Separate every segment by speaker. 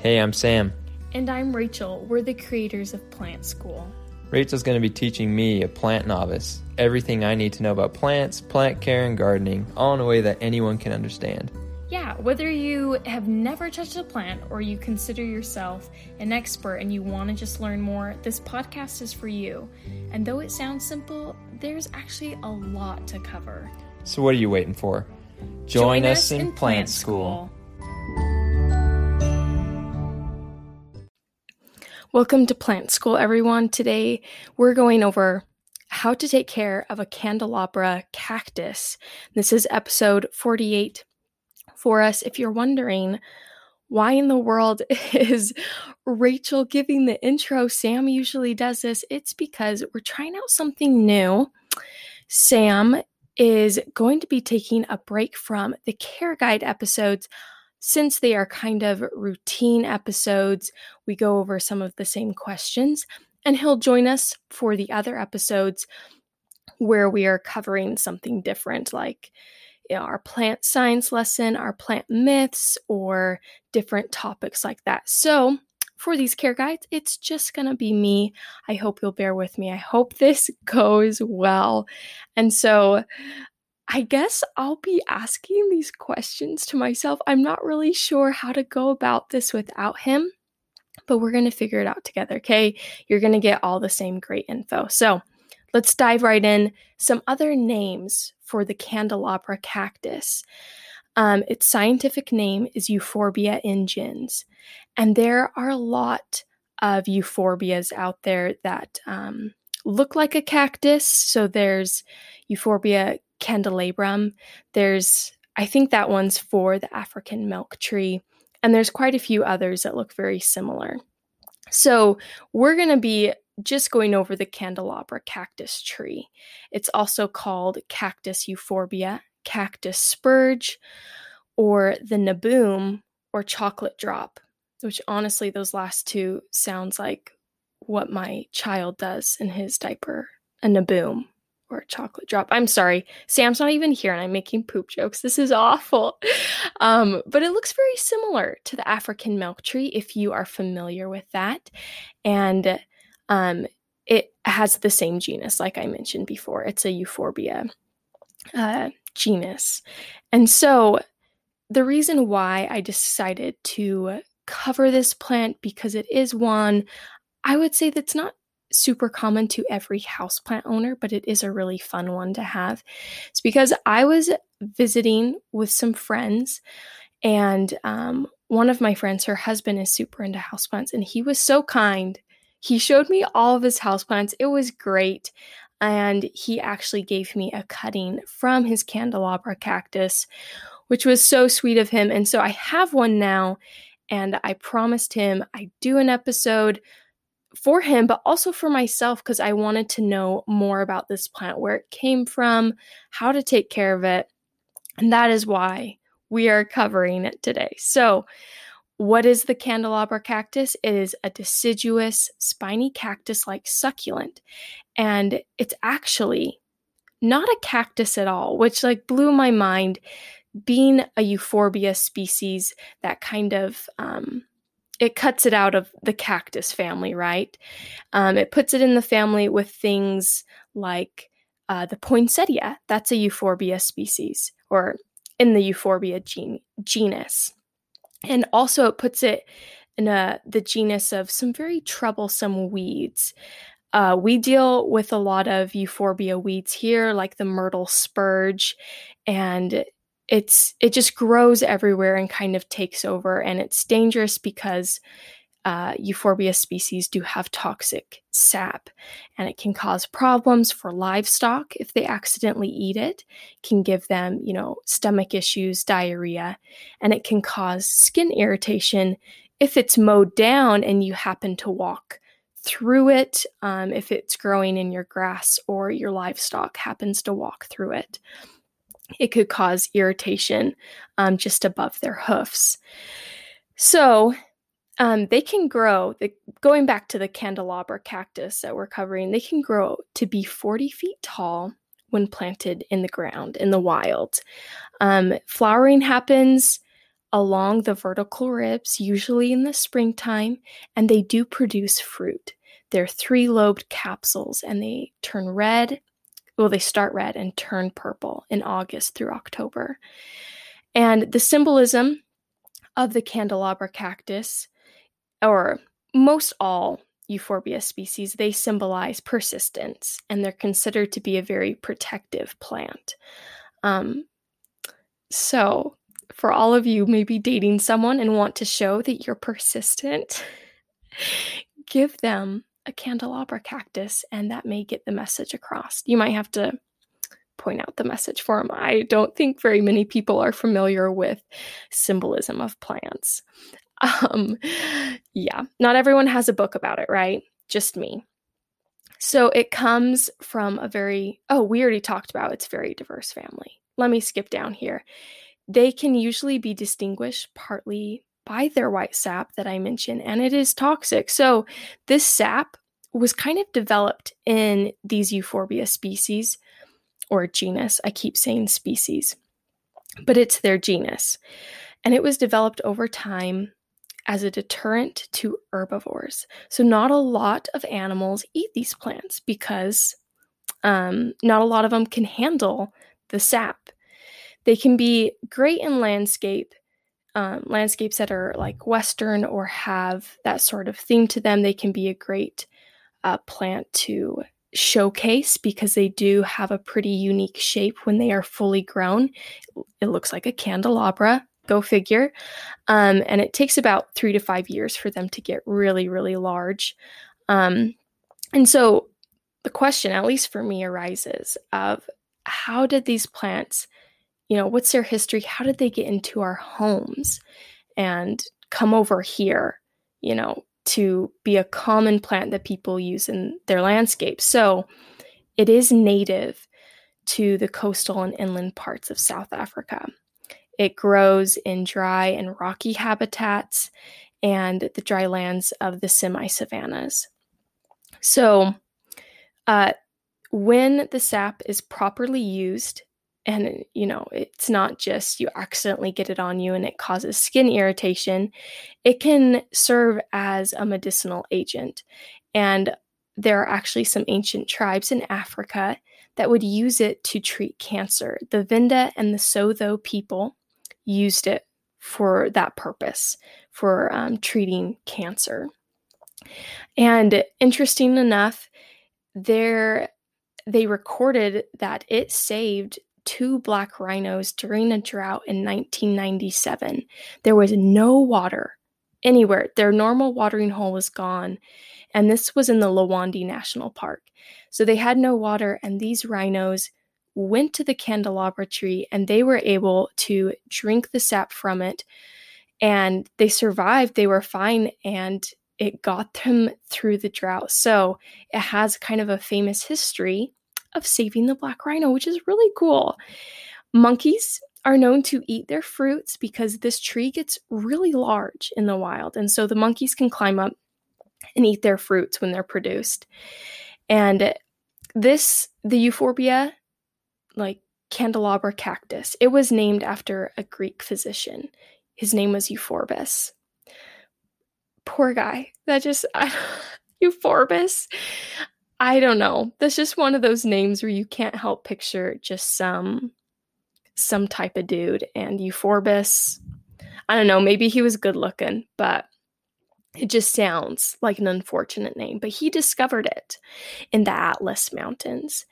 Speaker 1: Hey, I'm Sam.
Speaker 2: And I'm Rachel. We're the creators of Plant School.
Speaker 1: Rachel's going to be teaching me, a plant novice, everything I need to know about plants, plant care, and gardening, all in a way that anyone can understand.
Speaker 2: Yeah, whether you have never touched a plant or you consider yourself an expert and you want to just learn more, this podcast is for you. And though it sounds simple, there's actually a lot to cover.
Speaker 1: So, what are you waiting for? Join, Join us, us in, in Plant, plant school. school.
Speaker 2: Welcome to Plant School, everyone. Today we're going over how to take care of a candelabra cactus. This is episode 48 for us. If you're wondering, why in the world is Rachel giving the intro? Sam usually does this. It's because we're trying out something new. Sam is going to be taking a break from the care guide episodes since they are kind of routine episodes, we go over some of the same questions, and he'll join us for the other episodes where we are covering something different, like you know, our plant science lesson, our plant myths, or different topics like that. So, for these care guides, it's just gonna be me. I hope you'll bear with me. I hope this goes well. And so, I guess I'll be asking these questions to myself. I'm not really sure how to go about this without him, but we're going to figure it out together, okay? You're going to get all the same great info. So let's dive right in. Some other names for the candelabra cactus. Um, its scientific name is Euphorbia ingens, and there are a lot of euphorbias out there that um, look like a cactus. So there's Euphorbia candelabrum. There's, I think that one's for the African milk tree, and there's quite a few others that look very similar. So we're going to be just going over the candelabra cactus tree. It's also called cactus euphorbia, cactus spurge, or the naboom or chocolate drop, which honestly those last two sounds like what my child does in his diaper, a naboom or a chocolate drop. I'm sorry. Sam's not even here and I'm making poop jokes. This is awful. Um, but it looks very similar to the African milk tree if you are familiar with that. And um, it has the same genus, like I mentioned before. It's a euphorbia uh, genus. And so the reason why I decided to cover this plant because it is one, I would say that's not super common to every houseplant owner, but it is a really fun one to have. It's because I was visiting with some friends, and um, one of my friends, her husband is super into houseplants, and he was so kind. He showed me all of his houseplants. It was great. And he actually gave me a cutting from his candelabra cactus, which was so sweet of him. And so I have one now, and I promised him I'd do an episode for him, but also for myself because I wanted to know more about this plant, where it came from, how to take care of it. And that is why we are covering it today. So, what is the candelabra cactus? It is a deciduous, spiny cactus like succulent. And it's actually not a cactus at all, which like blew my mind being a euphorbia species that kind of um, it cuts it out of the cactus family, right? Um, it puts it in the family with things like uh, the poinsettia. That's a euphorbia species, or in the euphorbia genus. And also, it puts it in a, uh, the genus of some very troublesome weeds. Uh, we deal with a lot of euphorbia weeds here, like the myrtle spurge and it's it just grows everywhere and kind of takes over and it's dangerous because uh, euphorbia species do have toxic sap and it can cause problems for livestock if they accidentally eat it. can give them you know stomach issues diarrhea and it can cause skin irritation if it's mowed down and you happen to walk through it um, if it's growing in your grass or your livestock happens to walk through it it could cause irritation um, just above their hoofs. So um, they can grow, the, going back to the candelabra cactus that we're covering, they can grow to be 40 feet tall when planted in the ground in the wild. Um, flowering happens along the vertical ribs, usually in the springtime, and they do produce fruit. They're three lobed capsules and they turn red well, they start red and turn purple in August through October. And the symbolism of the candelabra cactus, or most all euphorbia species, they symbolize persistence and they're considered to be a very protective plant. Um, so, for all of you maybe dating someone and want to show that you're persistent, give them a candelabra cactus, and that may get the message across. You might have to point out the message for them. I don't think very many people are familiar with symbolism of plants. Um, yeah, not everyone has a book about it, right? Just me. So it comes from a very, oh, we already talked about it's very diverse family. Let me skip down here. They can usually be distinguished partly by their white sap that I mentioned, and it is toxic. So this sap was kind of developed in these euphorbia species or genus. I keep saying species, but it's their genus. And it was developed over time as a deterrent to herbivores. So, not a lot of animals eat these plants because um, not a lot of them can handle the sap. They can be great in landscape, um, landscapes that are like Western or have that sort of theme to them. They can be a great uh, plant to showcase because they do have a pretty unique shape when they are fully grown. It looks like a candelabra, go figure. Um, and it takes about three to five years for them to get really, really large. Um, and so the question, at least for me, arises of how did these plants, you know, what's their history? How did they get into our homes and come over here? You know, to be a common plant that people use in their landscape. So it is native to the coastal and inland parts of South Africa. It grows in dry and rocky habitats and the dry lands of the semi savannas. So, uh, when the sap is properly used, and you know it's not just you accidentally get it on you and it causes skin irritation it can serve as a medicinal agent and there are actually some ancient tribes in africa that would use it to treat cancer the Venda and the sotho people used it for that purpose for um, treating cancer and interesting enough there they recorded that it saved two black rhinos during a drought in 1997. There was no water anywhere. Their normal watering hole was gone, and this was in the Lawandi National Park. So they had no water, and these rhinos went to the candelabra tree and they were able to drink the sap from it and they survived. They were fine and it got them through the drought. So it has kind of a famous history of saving the black rhino, which is really cool. Monkeys are known to eat their fruits because this tree gets really large in the wild. And so the monkeys can climb up and eat their fruits when they're produced. And this, the euphorbia, like candelabra cactus, it was named after a Greek physician. His name was Euphorbus. Poor guy. That just, I, Euphorbus. I don't know. That's just one of those names where you can't help picture just some some type of dude and Euphorbus. I don't know, maybe he was good looking, but it just sounds like an unfortunate name. But he discovered it in the Atlas Mountains.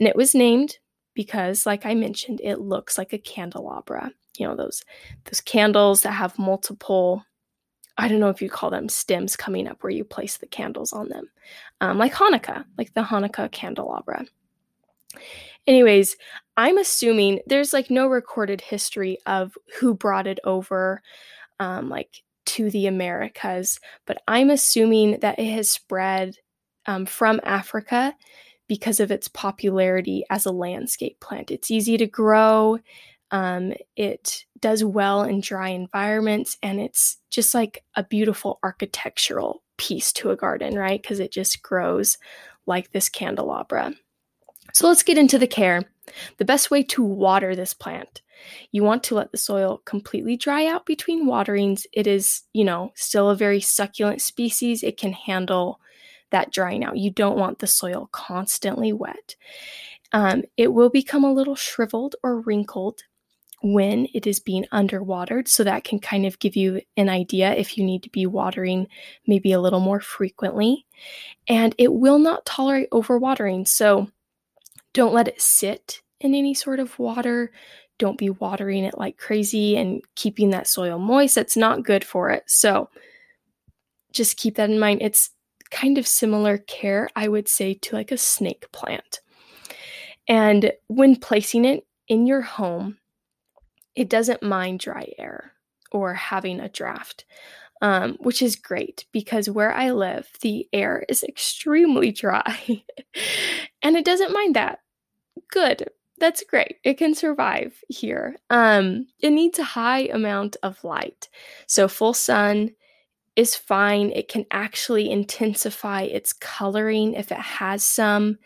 Speaker 2: And it was named because, like I mentioned, it looks like a candelabra. You know, those those candles that have multiple I don't know if you call them stems coming up where you place the candles on them, um, like Hanukkah, like the Hanukkah candelabra. Anyways, I'm assuming there's like no recorded history of who brought it over, um, like to the Americas, but I'm assuming that it has spread um, from Africa because of its popularity as a landscape plant. It's easy to grow, um, it does well in dry environments, and it's just like a beautiful architectural piece to a garden, right? Because it just grows like this candelabra. So let's get into the care. The best way to water this plant. You want to let the soil completely dry out between waterings. It is, you know, still a very succulent species. It can handle that drying out. You don't want the soil constantly wet. Um, it will become a little shriveled or wrinkled when it is being underwatered. So that can kind of give you an idea if you need to be watering maybe a little more frequently. And it will not tolerate overwatering. So don't let it sit in any sort of water. Don't be watering it like crazy and keeping that soil moist. That's not good for it. So just keep that in mind. It's kind of similar care, I would say, to like a snake plant. And when placing it in your home, it doesn't mind dry air or having a draft, um, which is great because where I live, the air is extremely dry and it doesn't mind that. Good. That's great. It can survive here. Um, it needs a high amount of light. So, full sun is fine. It can actually intensify its coloring if it has some.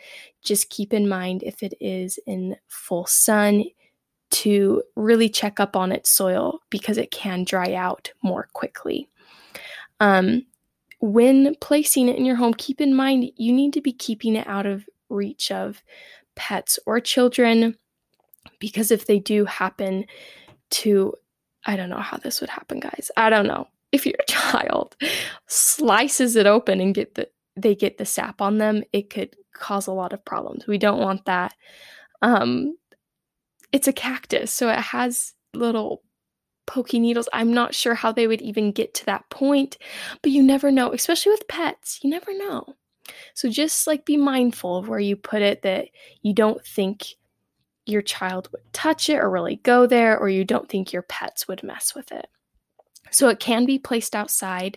Speaker 2: Just keep in mind if it is in full sun, to really check up on its soil because it can dry out more quickly. Um, when placing it in your home, keep in mind you need to be keeping it out of reach of pets or children because if they do happen to, I don't know how this would happen, guys. I don't know. If your child slices it open and get the they get the sap on them, it could cause a lot of problems. We don't want that. Um, it's a cactus, so it has little pokey needles. I'm not sure how they would even get to that point, but you never know, especially with pets. You never know. So just like be mindful of where you put it that you don't think your child would touch it or really go there, or you don't think your pets would mess with it. So it can be placed outside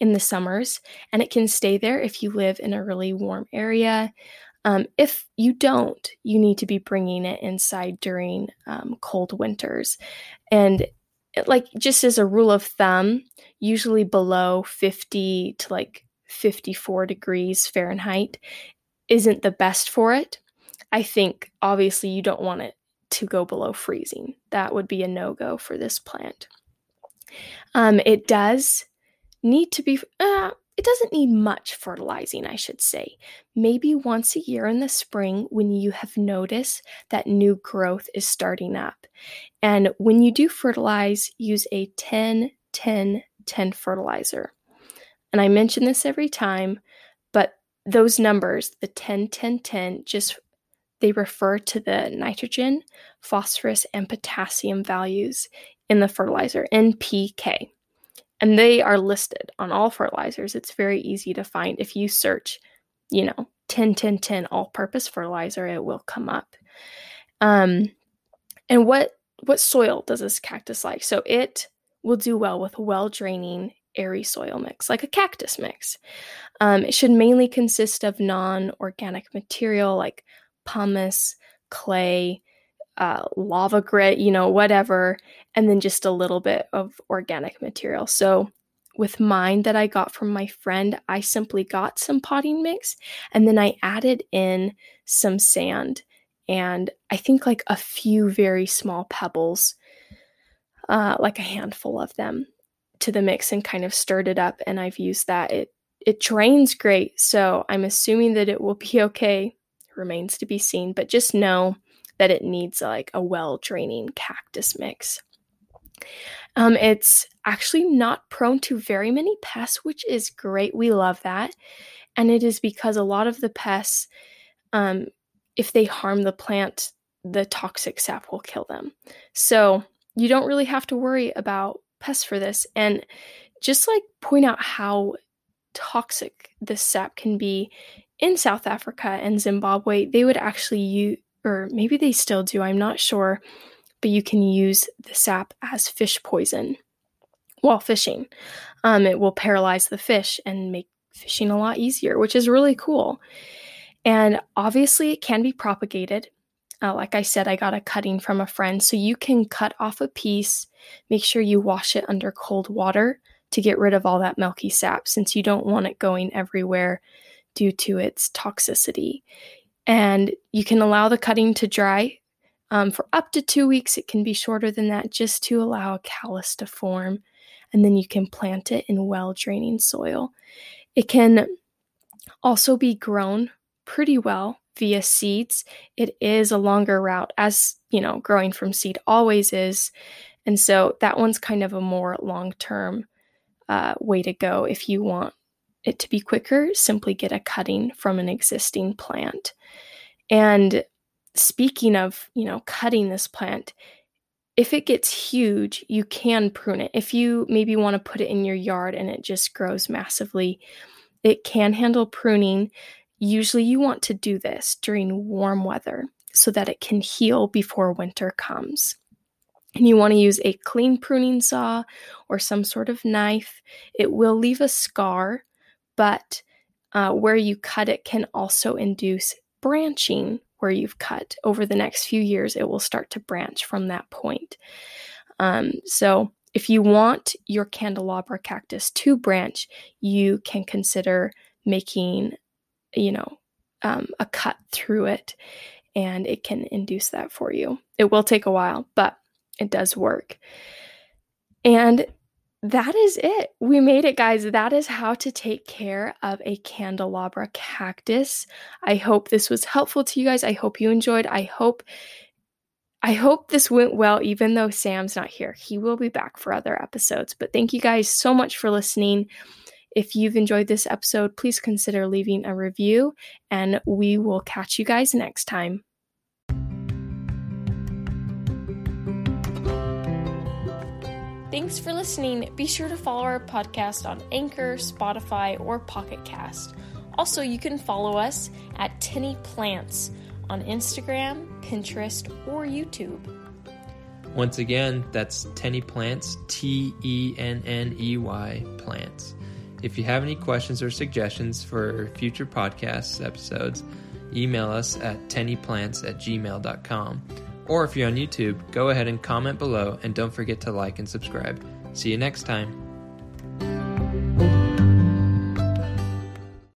Speaker 2: in the summers and it can stay there if you live in a really warm area. Um, if you don't, you need to be bringing it inside during um, cold winters. And it, like just as a rule of thumb, usually below 50 to like 54 degrees Fahrenheit isn't the best for it. I think obviously you don't want it to go below freezing. That would be a no go for this plant. Um, it does need to be, uh, it doesn't need much fertilizing, I should say. Maybe once a year in the spring when you have noticed that new growth is starting up. And when you do fertilize, use a 10 10 10 fertilizer. And I mention this every time, but those numbers, the 10 10 10, just they refer to the nitrogen, phosphorus, and potassium values in the fertilizer, NPK and they are listed on all fertilizers. It's very easy to find. If you search, you know, 10 10 10 all purpose fertilizer, it will come up. Um, and what what soil does this cactus like? So it will do well with well draining, airy soil mix, like a cactus mix. Um, it should mainly consist of non organic material like pumice, clay, uh, lava grit, you know, whatever and then just a little bit of organic material. So with mine that I got from my friend, I simply got some potting mix and then I added in some sand and I think like a few very small pebbles, uh, like a handful of them to the mix and kind of stirred it up. And I've used that. It, it drains great. So I'm assuming that it will be okay. Remains to be seen, but just know that it needs like a well draining cactus mix. Um, it's actually not prone to very many pests, which is great. We love that. And it is because a lot of the pests, um, if they harm the plant, the toxic sap will kill them. So you don't really have to worry about pests for this. And just like point out how toxic this sap can be in South Africa and Zimbabwe, they would actually use, or maybe they still do, I'm not sure but you can use the sap as fish poison while fishing. Um, it will paralyze the fish and make fishing a lot easier, which is really cool. And obviously, it can be propagated. Uh, like I said, I got a cutting from a friend. So you can cut off a piece, make sure you wash it under cold water to get rid of all that milky sap since you don't want it going everywhere due to its toxicity. And you can allow the cutting to dry um, for up to two weeks, it can be shorter than that just to allow a callus to form, and then you can plant it in well draining soil. It can also be grown pretty well via seeds. It is a longer route, as you know, growing from seed always is. And so that one's kind of a more long term uh, way to go. If you want it to be quicker, simply get a cutting from an existing plant. And speaking of, you know, cutting this plant, if it gets huge, you can prune it. If you maybe want to put it in your yard and it just grows massively, it can handle pruning. Usually, you want to do this during warm weather so that it can heal before winter comes. And you want to use a clean pruning saw or some sort of knife. It will leave a scar, but uh, where you cut it can also induce branching, where you've cut over the next few years, it will start to branch from that point. Um, so, if you want your candelabra cactus to branch, you can consider making, you know, um, a cut through it and it can induce that for you. It will take a while, but it does work. And that is it. We made it, guys. That is how to take care of a candelabra cactus. I hope this was helpful to you guys. I hope you enjoyed. I hope I hope this went well even though Sam's not here. He will be back for other episodes. But thank you guys so much for listening. If you've enjoyed this episode, please consider leaving a review and we will catch you guys next time. Thanks for listening. Be sure to follow our podcast on Anchor, Spotify, or Pocket Cast. Also, you can follow us at Tenny Plants on Instagram, Pinterest, or YouTube.
Speaker 1: Once again, that's Tenny Plants, T E N N E Y Plants. If you have any questions or suggestions for future podcast episodes, email us at tennyplants at gmail.com. Or if you're on YouTube, go ahead and comment below and don't forget to like and subscribe. See you next time.